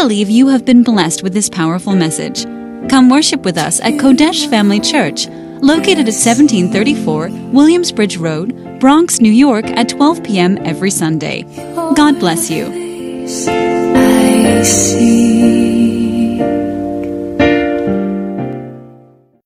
Believe you have been blessed with this powerful message. Come worship with us at Kodesh Family Church, located at 1734 Williamsbridge Road, Bronx, New York, at 12 p.m. every Sunday. God bless you.